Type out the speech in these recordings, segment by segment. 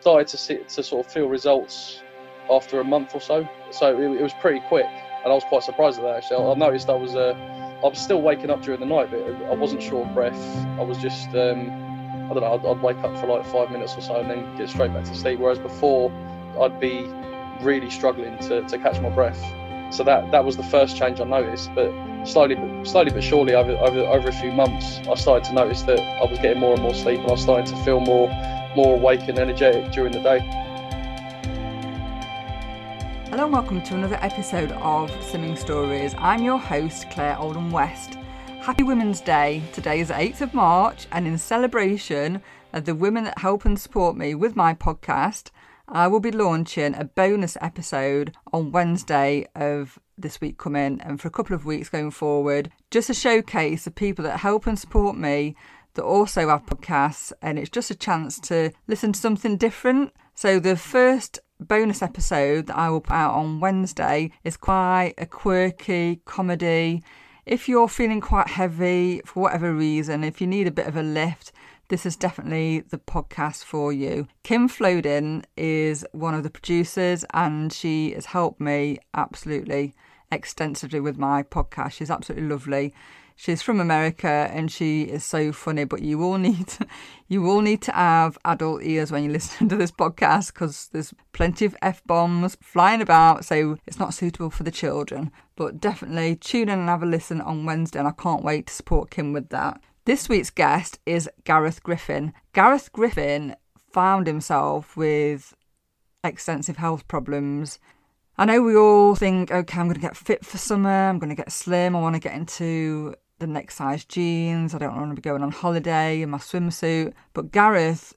Started to see, to sort of feel results after a month or so. So it, it was pretty quick, and I was quite surprised at that. Actually, I, I noticed I was uh, I was still waking up during the night, but I wasn't short of breath. I was just um, I don't know. I'd, I'd wake up for like five minutes or so and then get straight back to sleep. Whereas before, I'd be really struggling to, to catch my breath. So that that was the first change I noticed. But slowly, slowly but surely, over, over over a few months, I started to notice that I was getting more and more sleep, and I was starting to feel more more awake and energetic during the day. Hello and welcome to another episode of Slimming Stories. I'm your host, Claire Oldham West. Happy Women's Day. Today is the 8th of March, and in celebration of the women that help and support me with my podcast, I will be launching a bonus episode on Wednesday of this week coming and for a couple of weeks going forward, just a showcase of people that help and support me that also have podcasts, and it's just a chance to listen to something different. So, the first bonus episode that I will put out on Wednesday is quite a quirky comedy. If you're feeling quite heavy for whatever reason, if you need a bit of a lift, this is definitely the podcast for you. Kim Flodin is one of the producers and she has helped me absolutely extensively with my podcast. She's absolutely lovely. She's from America and she is so funny, but you all need you all need to have adult ears when you listen to this podcast because there's plenty of f bombs flying about, so it's not suitable for the children. But definitely tune in and have a listen on Wednesday, and I can't wait to support Kim with that. This week's guest is Gareth Griffin. Gareth Griffin found himself with extensive health problems. I know we all think, okay, I'm going to get fit for summer, I'm going to get slim, I want to get into the next size jeans, I don't want to be going on holiday in my swimsuit. But Gareth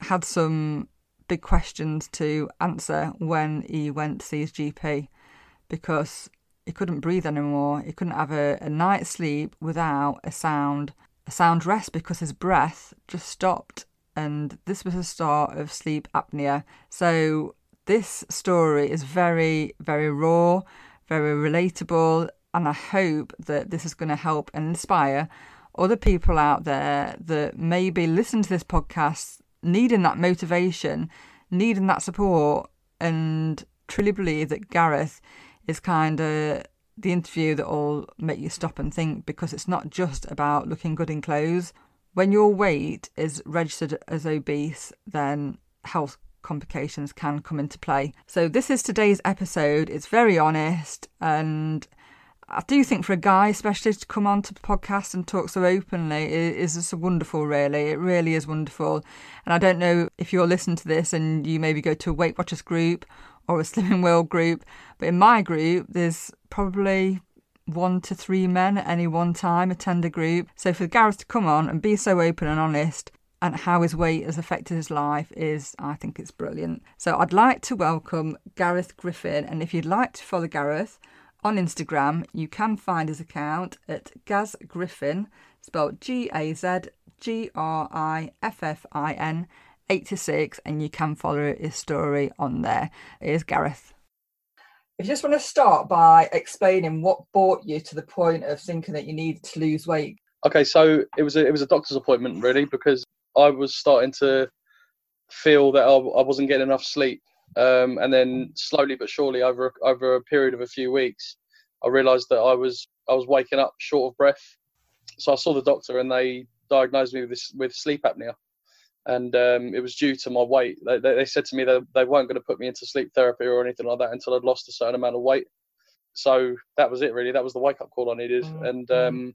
had some big questions to answer when he went to see his GP because he couldn't breathe anymore. He couldn't have a, a night's sleep without a sound a sound rest because his breath just stopped. And this was the start of sleep apnea. So, this story is very, very raw, very relatable. And I hope that this is going to help and inspire other people out there that maybe listen to this podcast needing that motivation, needing that support, and truly believe that Gareth is kind of the interview that will make you stop and think because it's not just about looking good in clothes. When your weight is registered as obese, then health complications can come into play. So, this is today's episode. It's very honest, and I do think for a guy, especially to come on to the podcast and talk so openly, is just wonderful, really. It really is wonderful. And I don't know if you're listening to this and you maybe go to a Weight Watchers group or a Slimming World group. But in my group, there's probably one to three men at any one time attend a group. So for Gareth to come on and be so open and honest and how his weight has affected his life is, I think it's brilliant. So I'd like to welcome Gareth Griffin. And if you'd like to follow Gareth on Instagram, you can find his account at Gaz Griffin, spelled G A Z G R I F F I N 86 and you can follow his story on there. Here's Gareth. you just want to start by explaining what brought you to the point of thinking that you needed to lose weight. Okay, so it was a, it was a doctor's appointment really because I was starting to feel that I, I wasn't getting enough sleep, um, and then slowly but surely over over a period of a few weeks, I realised that I was I was waking up short of breath. So I saw the doctor and they diagnosed me with this, with sleep apnea and um, it was due to my weight. They, they, they said to me that they weren't going to put me into sleep therapy or anything like that until I'd lost a certain amount of weight. So that was it, really. That was the wake up call I needed. Mm-hmm. And um,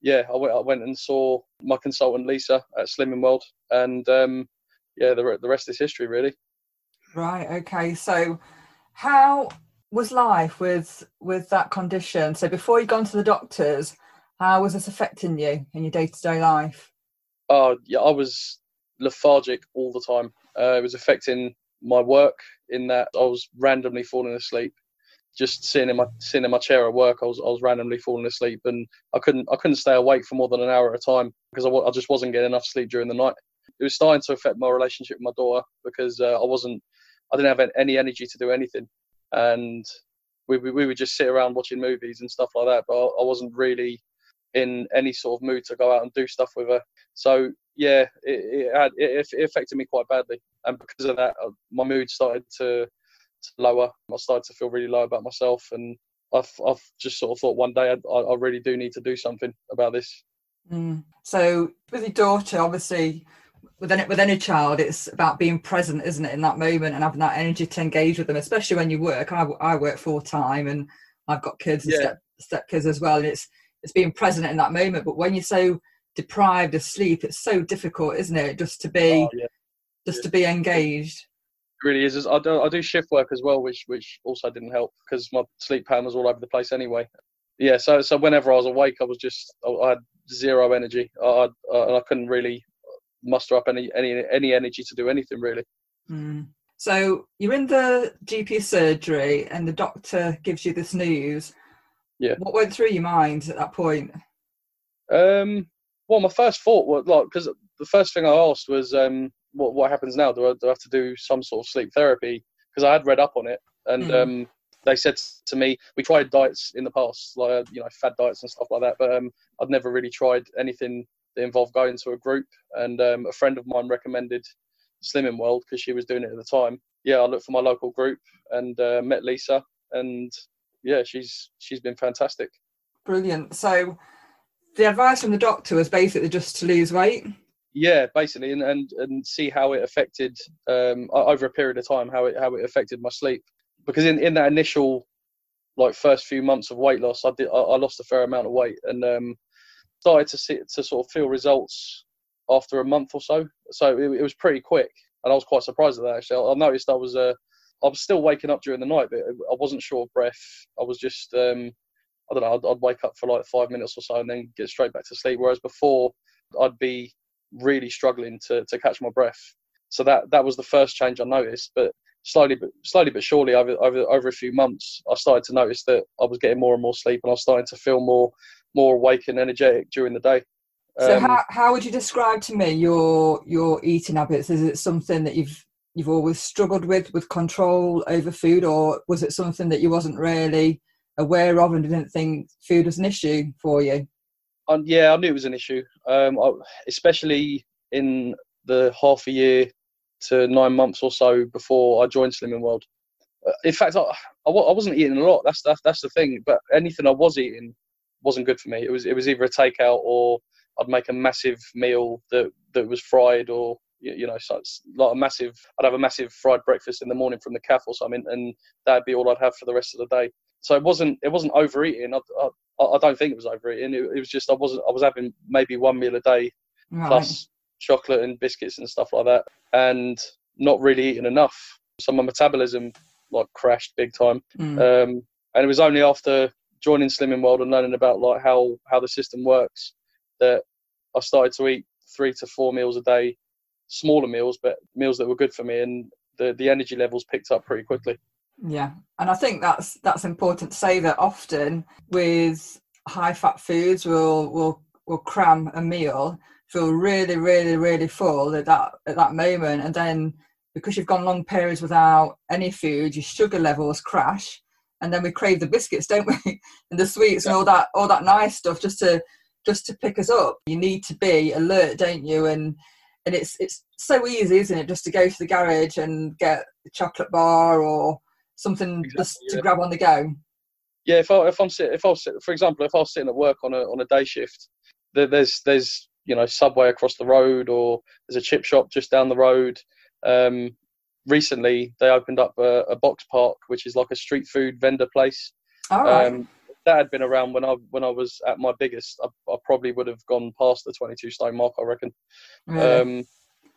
yeah, I went, I went and saw my consultant Lisa at Slimming World, and um, yeah, the the rest is history, really. Right. Okay. So, how was life with with that condition? So before you'd gone to the doctors, how was this affecting you in your day to day life? Oh yeah, I was lethargic all the time. Uh, it was affecting my work in that I was randomly falling asleep. Just sitting in my sitting in my chair at work, I was I was randomly falling asleep, and I couldn't I couldn't stay awake for more than an hour at a time because I, I just wasn't getting enough sleep during the night. It was starting to affect my relationship with my daughter because uh, I wasn't I didn't have any energy to do anything, and we, we, we would just sit around watching movies and stuff like that. But I, I wasn't really in any sort of mood to go out and do stuff with her. So yeah, it it, had, it, it affected me quite badly, and because of that, uh, my mood started to, to lower. I started to feel really low about myself, and I've I've just sort of thought one day I, I really do need to do something about this. Mm. So with your daughter, obviously, with any with any child, it's about being present, isn't it, in that moment and having that energy to engage with them, especially when you work. I, I work full time and I've got kids and yeah. step step kids as well, and it's it's being present in that moment. But when you're so deprived of sleep, it's so difficult, isn't it, just to be oh, yeah. just yeah. to be engaged. It really is. I do I do shift work as well, which which also didn't help because my sleep pattern was all over the place anyway. Yeah, so so whenever I was awake, I was just I had zero energy. I I, I couldn't really muster up any any any energy to do anything really. Mm. So you're in the GP surgery, and the doctor gives you this news. Yeah. What went through your mind at that point? Um. Well, my first thought was like because the first thing I asked was, um, what what happens now? Do I, do I have to do some sort of sleep therapy? Because I had read up on it, and mm. um, they said to me, we tried diets in the past, like you know, fad diets and stuff like that, but um, I'd never really tried anything that involved going to a group. And um, a friend of mine recommended Slimming World because she was doing it at the time. Yeah, I looked for my local group and uh, met Lisa, and yeah, she's she's been fantastic. Brilliant. So the advice from the doctor was basically just to lose weight. Yeah, basically, and and, and see how it affected um, over a period of time how it how it affected my sleep. Because in, in that initial like first few months of weight loss, I did I, I lost a fair amount of weight, and um, started to see to sort of feel results after a month or so. So it, it was pretty quick, and I was quite surprised at that. Actually, I, noticed I was uh, I was still waking up during the night, but I wasn't short of breath. I was just um, I don't know. I'd, I'd, wake up for like five minutes or so and then get straight back to sleep. Whereas before, I'd be really struggling to, to catch my breath. So that that was the first change I noticed. But slowly but slowly but surely over, over over a few months, I started to notice that I was getting more and more sleep, and I was starting to feel more more awake and energetic during the day. So um, how how would you describe to me your your eating habits? Is it something that you've you've always struggled with with control over food, or was it something that you wasn't really aware of and didn't think food was an issue for you? Um, yeah, I knew it was an issue, um, I, especially in the half a year to nine months or so before I joined Slimming World. Uh, in fact, I, I, I wasn't eating a lot. That's, that's that's the thing. But anything I was eating wasn't good for me. It was it was either a takeout or I'd make a massive meal that that was fried or you know, so it's like a massive. I'd have a massive fried breakfast in the morning from the cafe or something, and that'd be all I'd have for the rest of the day. So it wasn't it wasn't overeating. I, I, I don't think it was overeating. It, it, was just I wasn't I was having maybe one meal a day right. plus chocolate and biscuits and stuff like that, and not really eating enough. So my metabolism like crashed big time. Mm. Um, and it was only after joining Slimming World and learning about like how how the system works that I started to eat three to four meals a day, smaller meals, but meals that were good for me, and the the energy levels picked up pretty quickly. Yeah, and I think that's that's important to say that often with high fat foods, we'll we'll we'll cram a meal, feel really really really full at that at that moment, and then because you've gone long periods without any food, your sugar levels crash, and then we crave the biscuits, don't we, and the sweets yeah. and all that all that nice stuff just to just to pick us up. You need to be alert, don't you? And and it's it's so easy, isn't it, just to go to the garage and get a chocolate bar or something exactly, just to yeah. grab on the go. Yeah, if I if I'm sitting, if I was for example, if I was sitting at work on a on a day shift, there's there's you know subway across the road or there's a chip shop just down the road. Um, recently, they opened up a, a, box park, which is like a street food vendor place. Um, that had been around when I when I was at my biggest. I, I probably would have gone past the 22 stone mark. I reckon. Really? Um,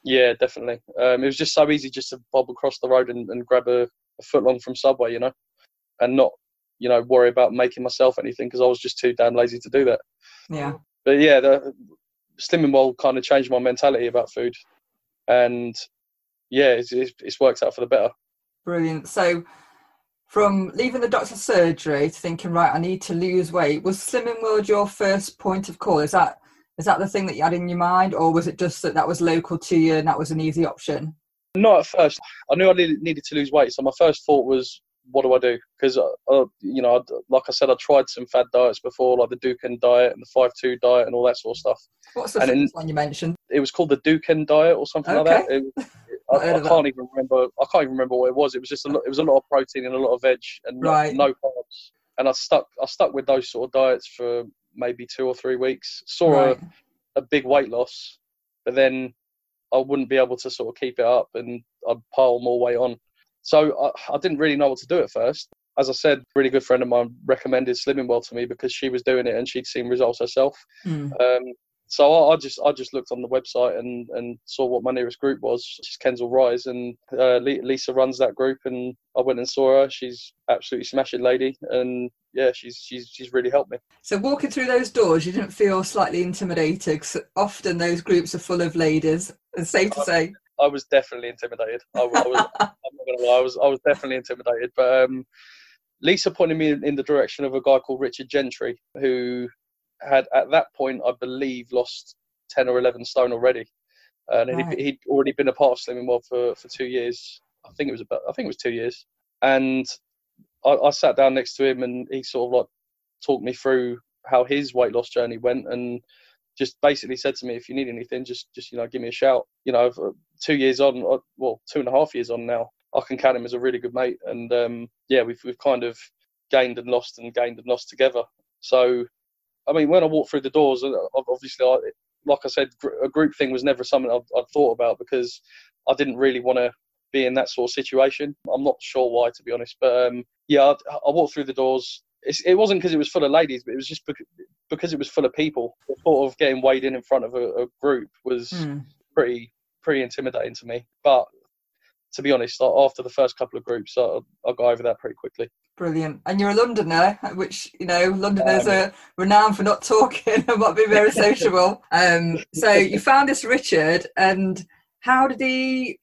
yeah, definitely. Um, it was just so easy just to bob across the road and, and grab a, a foot long from Subway, you know, and not, you know, worry about making myself anything because I was just too damn lazy to do that. Yeah. But yeah, the Slimming World kind of changed my mentality about food, and yeah, it's, it's, it's worked out for the better. Brilliant. So, from leaving the doctor's surgery to thinking, right, I need to lose weight, was Slimming World your first point of call? Is that is that the thing that you had in your mind, or was it just that that was local to you and that was an easy option? Not at first. I knew I needed to lose weight, so my first thought was what do I do? Because uh, uh, you know, I'd, like I said, I tried some fad diets before, like the Dukan diet and the five two diet and all that sort of stuff. What's the first one you mentioned? It was called the Dukan diet or something Okay. like that. It, I, I can't even remember. I can't even remember what it was. It was just a lot, it was a lot of protein and a lot of veg and no- Right. no carbs. And I stuck I stuck with those sort of diets for maybe two or three weeks. Saw Right. a, a big weight loss, but then I wouldn't be able to sort of keep it up, and I'd pile more weight on. So I, I didn't really know what to do at first. As I said, a really good friend of mine recommended Slimming World to me because she was doing it and she'd seen results herself. Mm. Um, so I, I just I just looked on the website and, and saw what my nearest group was, which is Kensal Rise, and uh, Lisa runs that group, and I went and saw her. She's absolutely smashing lady, and yeah, she's she's she's really helped me. So walking through those doors, you didn't feel slightly intimidated 'cause often those groups are full of ladies. It's safe to say. I was definitely intimidated. I, was- I was, I'm not gonna lie, I was I was definitely intimidated. But um, Lisa pointed me in the direction of a guy called Richard Gentry, who had at that point, I believe, lost ten or eleven stone already, and Right. he'd, he'd already been a part of Slimming World for, for two years. I think it was about I think it was two years, and I, I sat down next to him, and he sort of like talked me through how his weight loss journey went, and just basically said to me, if you need anything, just just you know give me a shout. You know, two years on, uh, well, two and a half years on now, I can count him as a really good mate, and um, yeah, we've we've kind of gained and lost and gained and lost together. So, I mean, when I walked through the doors, uh, obviously, I, like I said, a group thing was never something I'd, I'd thought about because I didn't really want to be in that sort of situation. I'm not sure why, to be honest, but um, yeah, I, I walked through the doors. It's, it wasn't because it was full of ladies, but it was just because, because it was full of people. The thought of getting weighed in in front of a, a group was Mm. pretty pretty intimidating to me. But to be honest, after the first couple of groups, I, I got over that pretty quickly. Brilliant. And you're a Londoner, which, you know, Londoners are renowned for not talking and not being very sociable. Um, so you found this Richard, and how did he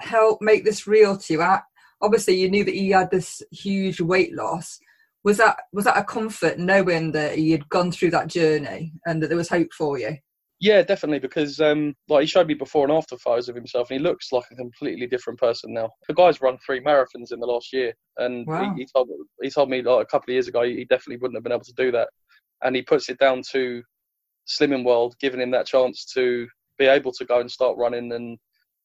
help make this real to you? I- Obviously, you knew that he had this huge weight loss. Was that was that a comfort knowing that he had gone through that journey and that there was hope for you? Yeah, definitely, because um, like he showed me before and after photos of himself, and he looks like a completely different person now. The guy's run three marathons in the last year, and Wow. he, he told he told me like a couple of years ago he definitely wouldn't have been able to do that, and he puts it down to Slimming World giving him that chance to be able to go and start running and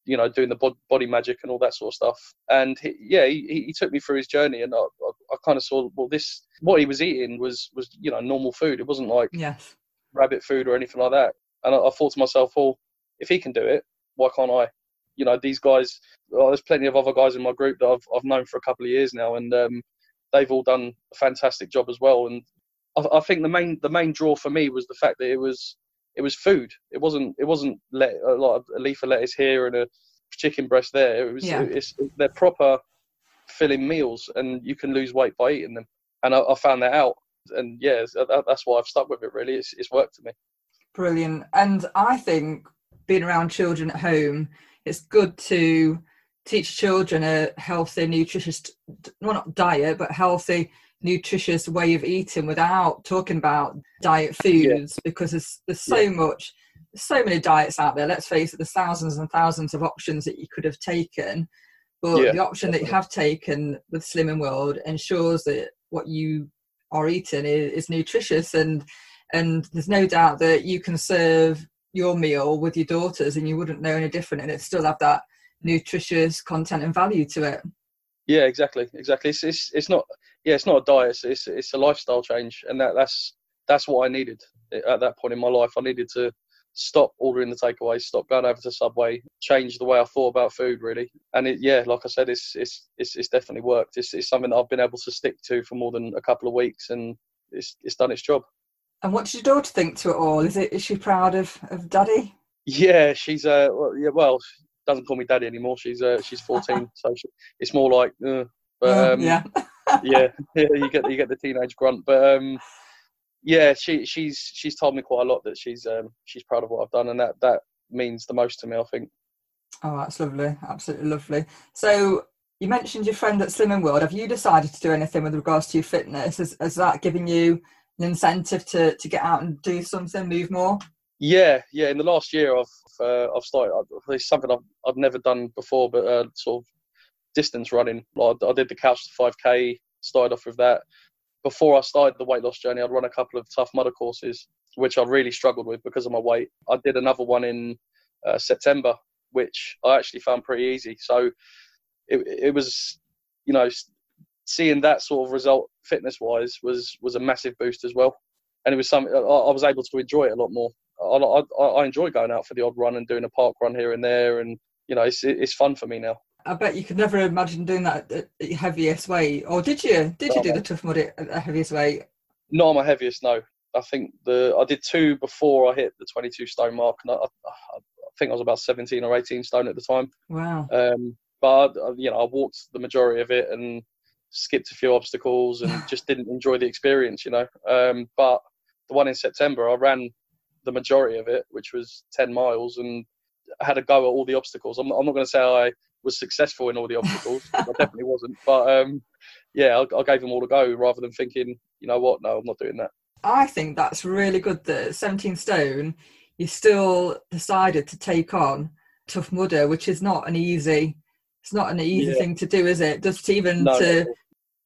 you know doing the bod- body magic and all that sort of stuff. And he, yeah, he, he took me through his journey, and I, I, I kind of saw well this what he was eating was was you know normal food. It wasn't like Yes. rabbit food or anything like that. And I, I thought to myself, well, if he can do it, why can't I? You know, these guys. Well, there's plenty of other guys in my group that I've I've known for a couple of years now, and um, they've all done a fantastic job as well. And I, I think the main the main draw for me was the fact that it was it was food. It wasn't it wasn't let, a lot of a leaf of lettuce here and a chicken breast there. It was Yeah. it's they're proper filling meals, and you can lose weight by eating them. And I, I found that out, and yeah, that, that's why I've stuck with it. Really, it's it's worked for me. Brilliant. And I think being around children at home, it's good to teach children a healthy, nutritious, well, not diet, but healthy, nutritious way of eating without talking about diet foods because there's, there's so much, so many diets out there. Let's face it, there's thousands and thousands of options that you could have taken. But Yeah, the option that you have taken with Slimming World ensures that what you are eating is, is nutritious and and there's no doubt that you can serve your meal with your daughters and you wouldn't know any different and it still have that nutritious content and value to it Yeah, exactly, exactly. It's it's, it's not yeah, it's not a diet. It's, it's a lifestyle change, and that that's that's what I needed at that point in my life. I needed to stop ordering the takeaways, stop going over to Subway, change the way I thought about food really. And it, yeah, like I said, it's it's it's, it's definitely worked. It's, it's something that I've been able to stick to for more than a couple of weeks, and it's it's done its job. And what does your daughter think to it all? Is it is she proud of of daddy? Yeah, she's uh, well, yeah, well, she doesn't call me daddy anymore. She's uh, she's 14, so she, it's more like, uh, but Oh, um, yeah. yeah, yeah, you get you get the teenage grunt, but um, yeah, she she's she's told me quite a lot that she's um she's proud of what I've done, and that that means the most to me. I think. oh that's lovely. Absolutely lovely. So you mentioned your friend at Slimming World. Have you decided to do anything with regards to your fitness? Has, has that given you an incentive to to get out and do something move more Yeah, yeah. In the last year, I've uh, I've started. It's something I've I've never done before, but uh, sort of distance running. Like, I did the couch to 5k, started off with that. Before I started the weight loss journey, I'd run a couple of tough mudder courses, which I really struggled with because of my weight. I did another one in uh, September, which I actually found pretty easy. So it, it was, you know, seeing that sort of result fitness wise was was a massive boost as well. And it was something I, I was able to enjoy it a lot more. I, I, I enjoy going out for the odd run and doing a park run here and there, and you know, it's it's fun for me now. I bet you could never imagine doing that at your heaviest weight. Or did you? Did you do the tough mud at the heaviest weight? Not my heaviest, no. I think the I did two before I hit the 22 stone mark, and I, I, think I was about 17 or 18 stone at the time. Wow. Um, but you know, I walked the majority of it and skipped a few obstacles and just didn't enjoy the experience, you know. Um, but the one in September, I ran the majority of it, which was 10 miles, and I had a go at all the obstacles. I'm, I'm not going to say I was successful in all the obstacles. I definitely wasn't. But um, yeah, I, I, gave them all a go rather than thinking, you know what, no, I'm not doing that. I think that's really good that 17 stone, you still decided to take on Tough Mudder, which is not an easy, it's not an easy yeah. thing to do, is it? Just even no, to no.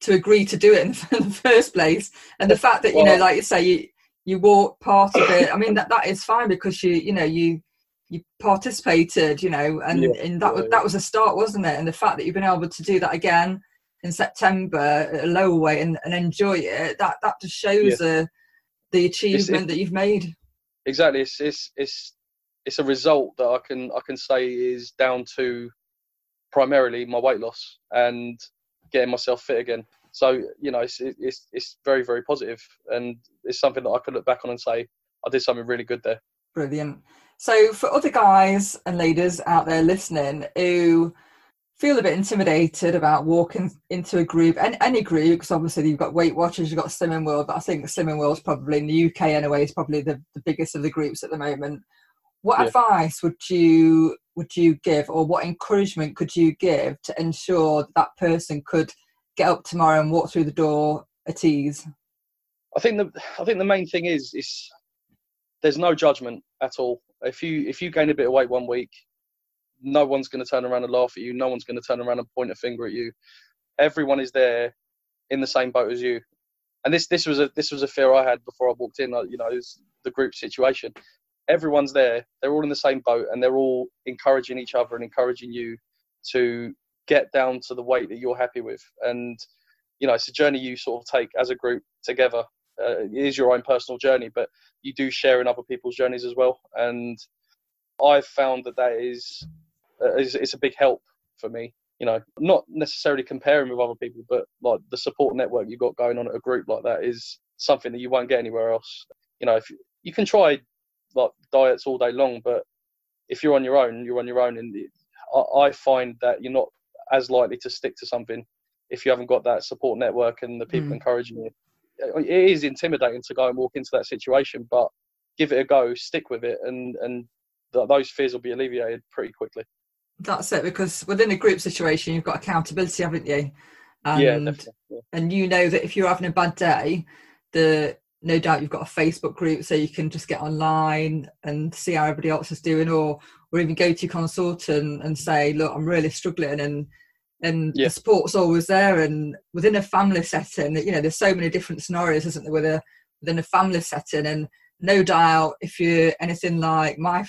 To agree to do it in the first place, and the fact that you well, know, like you say, you you walk part of it. I mean, that that is fine because you you know you you participated, you know, and, yeah, and that yeah, was that was a start, wasn't it? And the fact that you've been able to do that again in September at a lower weight and, and enjoy it, that that just shows yeah. uh, the achievement it's, that you've made. Exactly, it's, it's it's it's a result that I can I can say is down to primarily my weight loss and getting myself fit again. So you know, it's it's it's very very positive, and it's something that I could look back on and say I did something really good there. Brilliant. So, for other guys and ladies out there listening who feel a bit intimidated about walking into a group, any, any group, because obviously you've got Weight Watchers, you've got Slimming World, but I think Slimming World's probably in the UK anyway, is probably the, the biggest of the groups at the moment. What yeah. advice would you would you give, or what encouragement could you give to ensure that, that person could get up tomorrow and walk through the door at ease? I think the I think the main thing is is there's no judgment at all. If you if you gain a bit of weight one week, no one's going to turn around and laugh at you. No one's going to turn around and point a finger at you. Everyone is there in the same boat as you. And this this was a this was a fear I had before I walked in. You know, the group situation. Everyone's there. They're all in the same boat, and they're all encouraging each other and encouraging you to get down to the weight that you're happy with. And you know, it's a journey you sort of take as a group together. Uh, it is your own personal journey, but you do share in other people's journeys as well. And I've found that that is, uh, is it's a big help for me. You know, not necessarily comparing with other people, but like the support network you've got going on at a group like that is something that you won't get anywhere else. You know, if you, you can try like diets all day long, but if you're on your own, you're on your own, and I, I find that you're not as likely to stick to something if you haven't got that support network and the people mm. encouraging you. It is intimidating to go and walk into that situation, but give it a go, stick with it, and and th- those fears will be alleviated pretty quickly. That's it, because within a group situation, you've got accountability, haven't you? And, yeah, definitely. Yeah. And you know that if you're having a bad day, the no doubt you've got a Facebook group so you can just get online and see how everybody else is doing, or or even go to your consultant and say, look, I'm really struggling, and and yeah. the support's always there. And within a family setting, you know, there's so many different scenarios, isn't there, with a within a family setting, and no doubt if you're anything like my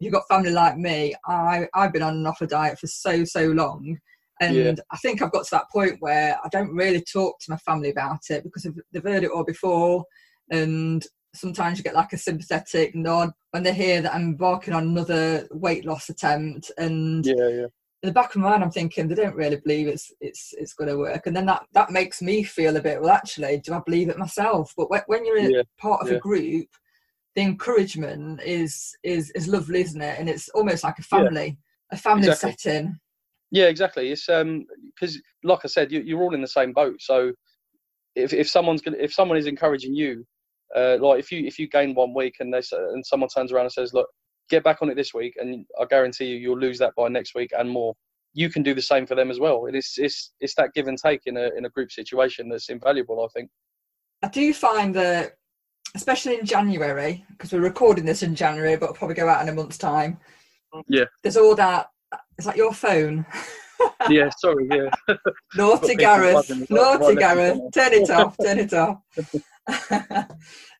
you've got family like me i i've been on and off a diet for so so long and yeah. i think i've got to that point where i don't really talk to my family about it because they've heard it all before and sometimes you get like a sympathetic nod when they hear that i'm embarking on another weight loss attempt and yeah yeah in the back of my mind i'm thinking they don't really believe it's it's it's going to work and then that that makes me feel a bit well actually do i believe it myself but when, you're yeah. part of a group the encouragement is is is lovely, isn't it? And it's almost like a family, a family exactly. setting. Yeah, exactly. It's um because, like I said, you, you're all in the same boat. So if if someone's gonna if someone is encouraging you, uh, like if you if you gain one week and they and someone turns around and says, look, get back on it this week, and I guarantee you you'll lose that by next week and more. You can do the same for them as well. It is it's it's that give and take in a in a group situation that's invaluable. I think. I do find that especially in January, because we're recording this in January, but it'll probably go out in a month's time. Yeah. There's all that. It's like your phone. yeah, sorry, yeah. Naughty Gareth, naughty Gareth, turn it off, turn it off.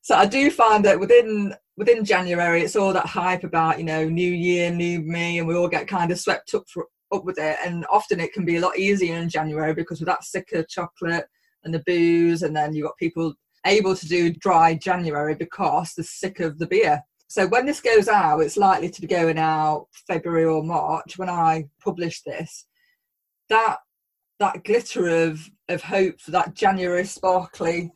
so I do find that within within January, it's all that hype about you know new year, new me, and we all get kind of swept up for, up with it. And often it can be a lot easier in January because we're that sick of chocolate and the booze, and then you've got people able to do dry January because they're sick of the beer. So when this goes out, it's likely to be going out February or March when I publish this. That that glitter of of hope for that January sparkly,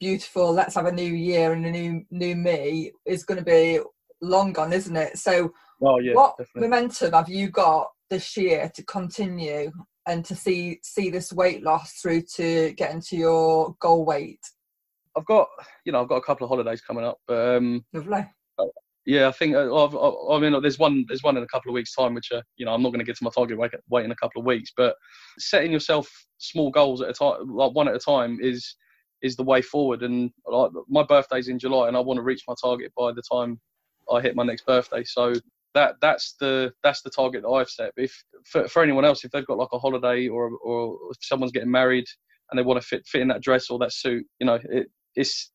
beautiful, let's have a new year and a new new me is going to be long gone, isn't it? So well, yeah, what definitely. momentum have you got this year to continue and to see see this weight loss through to getting to your goal weight? I've got, you know, I've got a couple of holidays coming up. Um, Lovely. Yeah, I think uh, I've, I mean, there's one, there's one in a couple of weeks' time, which, uh, you know, I'm not going to get to my target weight, in a couple of weeks. But setting yourself small goals at a time, like one at a time, is is the way forward. And like, my birthday's in July, and I want to reach my target by the time I hit my next birthday. So that that's the that's the target that I've set. If for, for anyone else, if they've got like a holiday or or if someone's getting married and they want to fit fit in that dress or that suit, you know, it, it's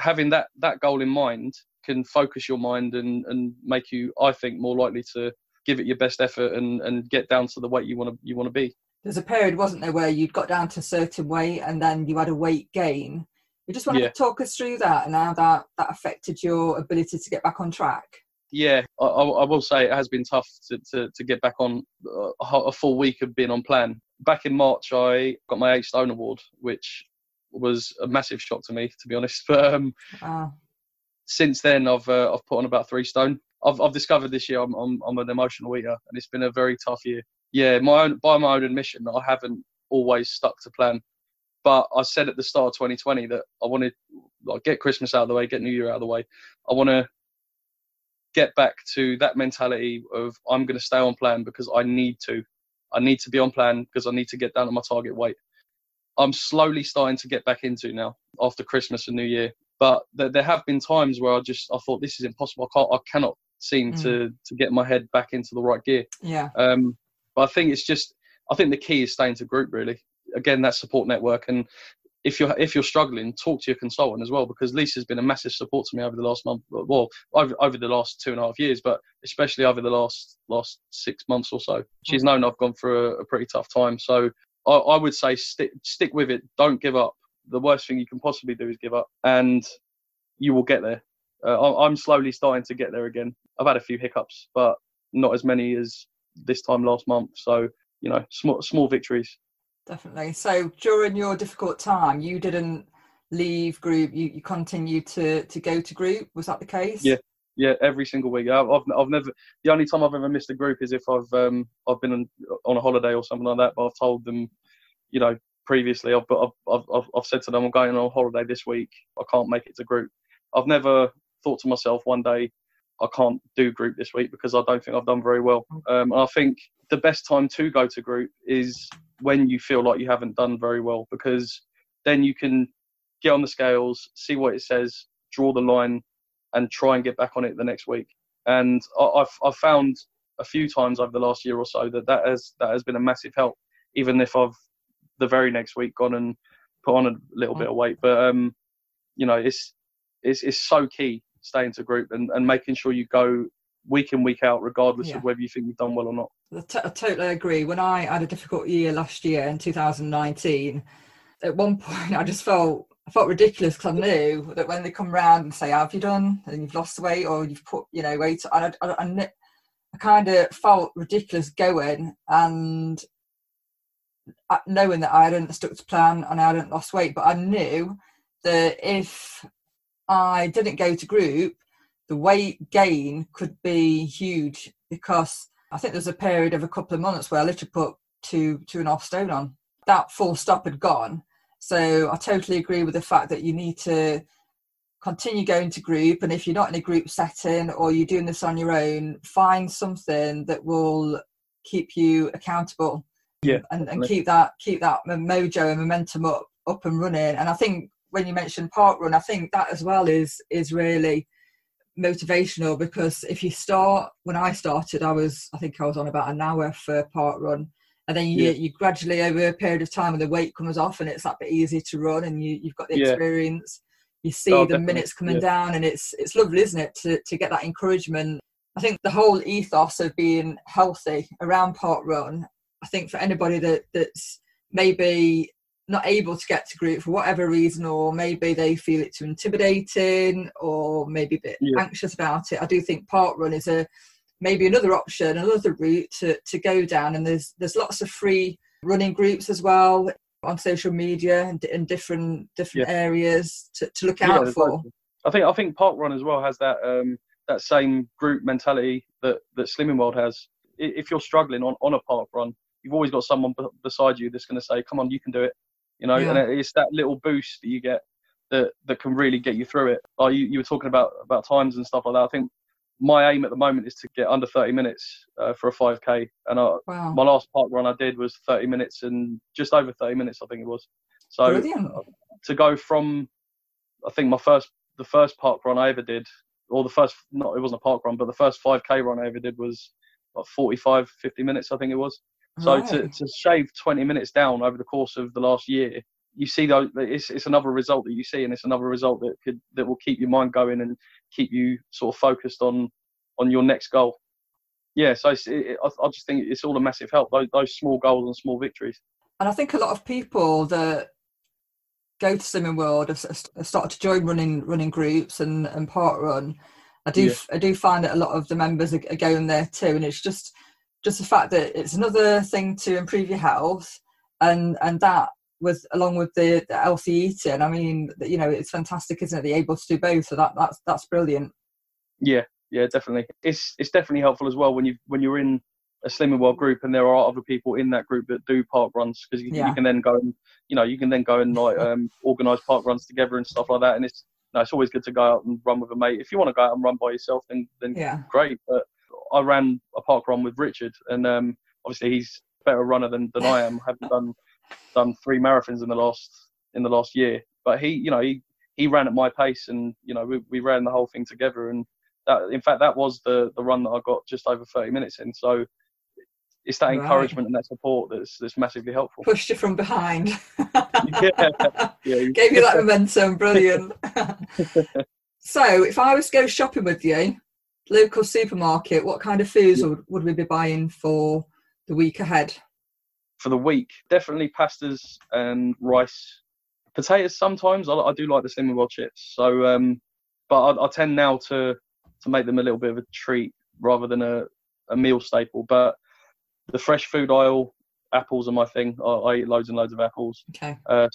having that that goal in mind can focus your mind and and make you i think more likely to give it your best effort and and get down to the weight you want to you want to be. There's a period wasn't there where you'd got down to a certain weight and then you had a weight gain. You just want Yeah. to talk us through that and how that that affected your ability to get back on track. Yeah i, I will say it has been tough to, to, to get back on uh, a, a full week of being on plan. Back in march i got my eight stone award which was a massive shock to me to be honest. But um, wow since then I've uh, I've put on about three stone. I've I've discovered this year I'm I'm, I'm an emotional eater, and it's been a very tough year. Yeah, my own by my own admission, I haven't always stuck to plan. But I said at the start of 2020 that I wanted like get Christmas out of the way, get New Year out of the way. I want to get back to that mentality of I'm going to stay on plan because I need to. I need to be on plan because I need to get down to my target weight. I'm slowly starting to get back into now after Christmas and New Year but there, there have been times where I just I thought this is impossible. I can't, I cannot seem to to get my head back into the right gear. yeah Um, but I think it's just I think the key is staying to group really. Again, that support network, and if you're if you're struggling, talk to your consultant as well because Lisa's been a massive support to me over the last month. Well, over over the last two and a half years, but especially over the last last six months or so. She's known I've gone through a, a pretty tough time, so I, I would say stick stick with it. Don't give up. The worst thing you can possibly do is give up, and you will get there. Uh, I- I'm slowly starting to get there again. I've had a few hiccups, but not as many as this time last month. So you know, small small victories. definitely so during your difficult time you didn't leave group you, you continued to to go to group was that the case Yeah. Yeah, every single week. I've, I've, I've never. The only time I've ever missed a group is if I've um I've been on, on a holiday or something like that. But I've told them, you know, previously. I've I've, I've I've I've said to them, I'm going on holiday this week. I can't make it to group. I've never thought to myself one day, I can't do group this week because I don't think I've done very well. Um, and I think the best time to go to group is when you feel like you haven't done very well because then you can get on the scales, see what it says, draw the line, and try and get back on it the next week. And I- I've I've found a few times over the last year or so that that has that has been a massive help. Even if I've the very next week gone and put on a little bit of weight, but um, you know, it's it's it's so key staying to group and, and making sure you go week in week out, regardless Yeah. of whether you think you've done well or not. I t- I totally agree. When I had a difficult year last year in 2019, at one point I just felt I felt ridiculous because I knew that when they come round and say, "Have you done?" and you've lost weight or you've put, you know, weight, I, I, I, I kind of felt ridiculous going and Uh, knowing that I hadn't stuck to plan and I hadn't lost weight, but I knew that if I didn't go to group, the weight gain could be huge because I think there's a period of a couple of months where I literally put two two and a half stone on. That full stop had gone. So I totally agree with the fact that you need to continue going to group and if you're not in a group setting or you're doing this on your own, find something that will keep you accountable. Yeah, And, and keep that keep that mojo and momentum up up and running. And I think when you mentioned park run, I think that as well is is really motivational because if you start when I started, I was I think I was on about an hour for park run, and then you, Yeah. you gradually over a period of time when the weight comes off and it's that bit easier to run and you, you've got the Yeah. experience you see Oh, the definitely, minutes coming yeah. down and it's it's lovely isn't it to, to get that encouragement i think the whole ethos of being healthy around park run i think for anybody that that's maybe not able to get to group for whatever reason or maybe they feel it too intimidating or maybe a bit Yeah. anxious about it i do think park run is a maybe another option another route to, to go down and there's there's lots of free running groups as well on social media and in different different areas to, to look Yeah, out for I think I think Park Run as well has that um, that same group mentality that that Slimming World has. If you're struggling on, on a park run, you've always got someone b- beside you that's going to say, "Come on, you can do it." You know, Yeah. and it's that little boost that you get that that can really get you through it. Like you, you were talking about about times and stuff like that. I think my aim at the moment is to get under 30 minutes uh, for a 5k, and I, wow my last park run I did was 30 minutes and just over 30 minutes, I think it was. So brilliant to go from I think my first the first park run I ever did or the first not it wasn't a park run but the first 5k run I ever did was like 45 50 minutes I think it was so to, Right. to shave 20 minutes down over the course of the last year you see though it's, it's another result that you see and it's another result that could that will keep your mind going and keep you sort of focused on on your next goal yeah so it's, it, I, I just think it's all a massive help those, those small goals and small victories And I think a lot of people that go to Slimming World have, started to join running running groups and, and park run. I do Yeah. I do find that a lot of the members are going there too, and it's just just the fact that it's another thing to improve your health, and and that with along with the, the healthy eating. I mean, you know, it's fantastic, isn't it? You're able to do both, so that that's that's brilliant. Yeah, yeah, definitely. It's it's definitely helpful as well when you when you're in a Slimming World group and there are other people in that group that do park runs because you, Yeah. you can then go and you know you can then go and like um, organise park runs together and stuff like that. And it's no, it's always good to go out and run with a mate. If you want to go out and run by yourself, then then Yeah, great. But I ran a park run with Richard, and um, obviously he's a better runner than, than I am. Having done done three marathons in the last in the last year, but he you know he he ran at my pace, and you know we, we ran the whole thing together. And that in fact that was the the run that I got just over 30 minutes in. So it's that Right. encouragement and that support that's that's massively helpful. pushed you from behind. yeah, yeah, Gave you that momentum, brilliant. so, if I was to go shopping with you, local supermarket, what kind of foods would, would we be buying for the week ahead? for the week. Definitely pastas and rice, potatoes. Sometimes I, I do like the Slimming World chips. So, um, but I, I tend now to to make them a little bit of a treat rather than a, a meal staple. But the fresh food aisle, apples are my thing. I, I eat loads and loads of apples. Okay, Uh,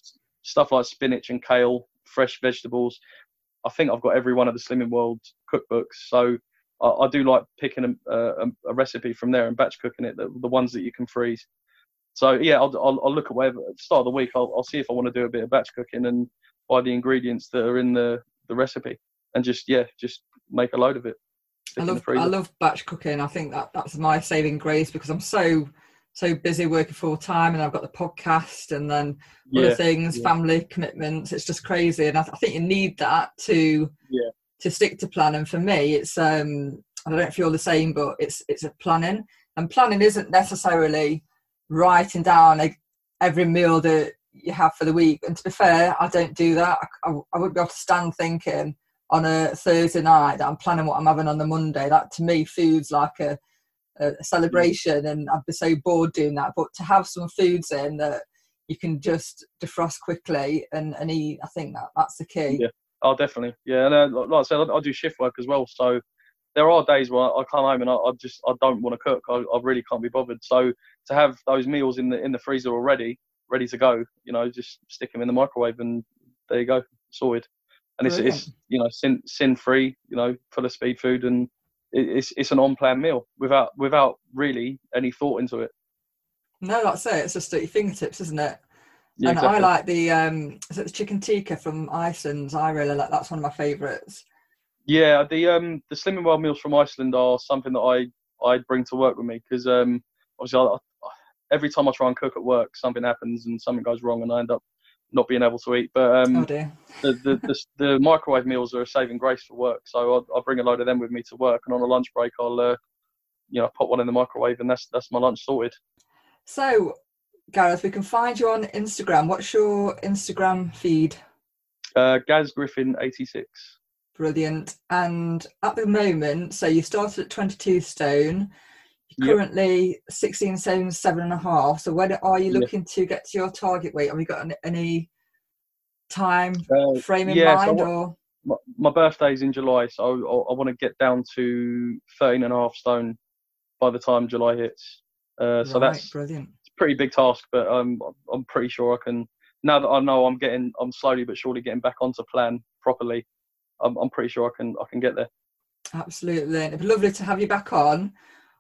stuff like spinach and kale, fresh vegetables. I think I've got every one of the Slimming World cookbooks. So. I, I do like picking a, a, a recipe from there and batch cooking it, the, the ones that you can freeze. So yeah, I'll, I'll, I'll look at whatever at the start of the week. I'll, I'll see if I want to do a bit of batch cooking and buy the ingredients that are in the, the recipe and just yeah, just make a load of it. I stick in the love. I love batch cooking. I think that that's my saving grace because I'm so so busy working full time, and I've got the podcast and then other yeah, things, yeah. family commitments. It's just crazy, and I, I think you need that to Yeah. To stick to plan. And for me, it's um I don't know if you're the same, but it's it's a planning, and planning isn't necessarily writing down like, every meal that you have for the week. And to be fair, I don't do that. I, I, I wouldn't be able to stand thinking on a Thursday night that I'm planning what I'm having on the Monday. That to me, food's like a, a celebration, and I'd be so bored doing that. But to have some foods in that you can just defrost quickly and, and eat, I think that that's the key. Yeah. Oh, definitely. Yeah, and uh, like I said, I, I do shift work as well. So there are days where I come home and I, I just I don't want to cook. I, I really can't be bothered. So to have those meals in the in the freezer already, ready to go, you know, just stick them in the microwave and there you go, sorted. And it's it's you know sin sin free, you know, full of speed food, and it, it's it's an on plan meal without without really any thought into it. No, that's it. It's just at your fingertips, isn't it? Yeah, and exactly. I like the um, is it the chicken tikka from Iceland? I really like. That's one of my favourites. Yeah, the um the Slimming World meals from Iceland are something that I I bring to work with me because um obviously I, I- every time I try and cook at work something happens and something goes wrong and I end up not being able to eat. But um oh the, the, the the microwave meals are a saving grace for work, so I I bring a load of them with me to work and on a lunch break I'll uh, you know pop one in the microwave and that's that's my lunch sorted. So, Gareth, we can find you on Instagram. What's your Instagram feed? Uh, Gaz Griffin eighty six. Brilliant. And at the moment, so you started at 22 stone. You're Yep. currently 16 stone, seven and a half. So when are you looking to get to your target weight? Have you got any, any time Uh, frame in yeah, mind what- or? my, my birthday's in July, so I, I want to get down to 13 and a half stone by the time July hits. Uh, so Right, that's brilliant. Pretty big task, but I'm I'm pretty sure I can. Now that I know I'm getting, I'm slowly but surely getting back onto plan properly. I'm, I'm pretty sure I can, I can get there. Absolutely. It'd be lovely to have you back on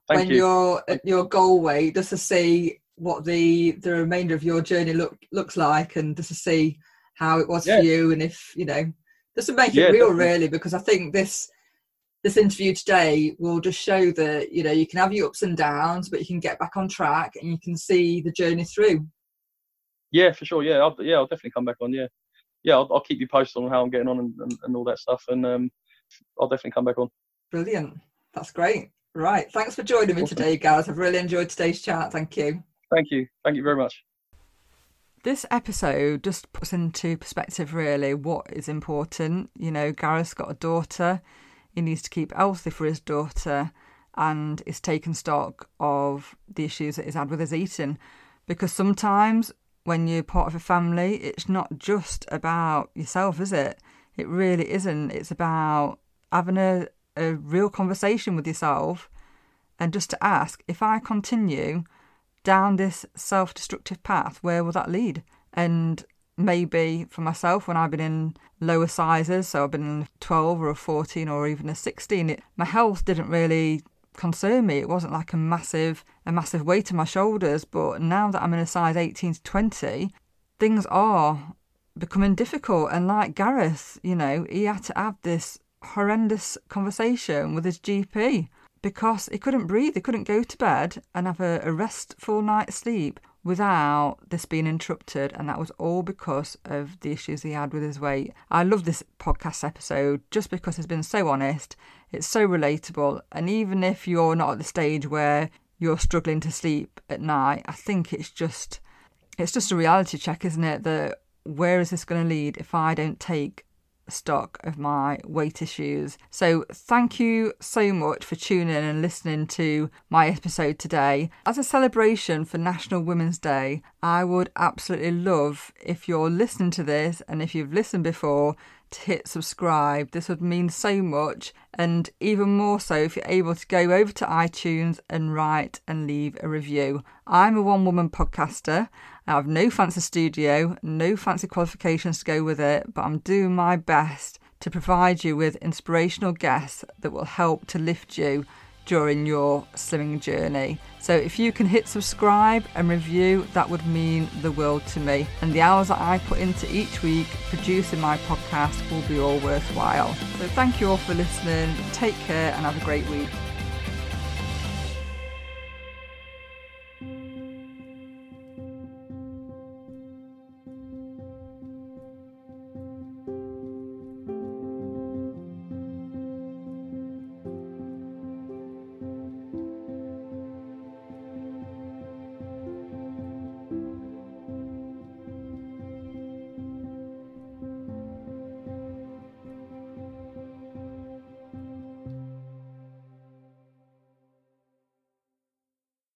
Thank when you. you're at your goal weight just to see what the the remainder of your journey look looks like and just to see how it was Yeah. for you and if you know just to make Yeah, it real definitely. really because i think this this interview today will just show that you know you can have your ups and downs but you can get back on track and you can see the journey through Yeah, for sure. Yeah, I'll, yeah, I'll definitely come back on. Yeah, yeah, I'll, I'll keep you posted on how I'm getting on and, and, and all that stuff, and um, I'll definitely come back on. brilliant that's great right thanks for joining me Awesome. today guys i've really enjoyed today's chat thank you Thank you, thank you very much. This episode just puts into perspective really what is important. You know, Gareth's got a daughter, he needs to keep healthy for his daughter and is taking stock of the issues that he's had with his eating. Because sometimes when you're part of a family, it's not just about yourself, is it? It really isn't. It's about having a, a real conversation with yourself and just to ask if I continue down this self destructive path, where will that lead? And maybe for myself, when I've been in lower sizes, so I've been in a 12 or a 14 or even a 16, it, my health didn't really concern me. It wasn't like a massive, a massive weight on my shoulders. But now that I'm in a size 18 to 20, things are becoming difficult. And like Gareth, you know, he had to have this horrendous conversation with his GP because he couldn't breathe. He couldn't go to bed and have a, a restful night's sleep without this being interrupted. And that was all because of the issues he had with his weight. I love this podcast episode just because it's been so honest. It's so relatable. And even if you're not at the stage where you're struggling to sleep at night, I think it's just it's just a reality check, isn't it? That where is this going to lead if I don't take stock of my weight issues. So, thank you so much for tuning in and listening to my episode today. As a celebration for National Women's Day, I would absolutely love if you're listening to this and if you've listened before hit subscribe. This would mean so much, and even more so if you're able to go over to iTunes and write and leave a review. I'm a one woman podcaster. I have no fancy studio, no fancy qualifications to go with it, but I'm doing my best to provide you with inspirational guests that will help to lift you during your slimming journey. So if you can hit subscribe and review, that would mean the world to me. And the hours that I put into each week producing my podcast will be all worthwhile. So thank you all for listening. Take care and have a great week.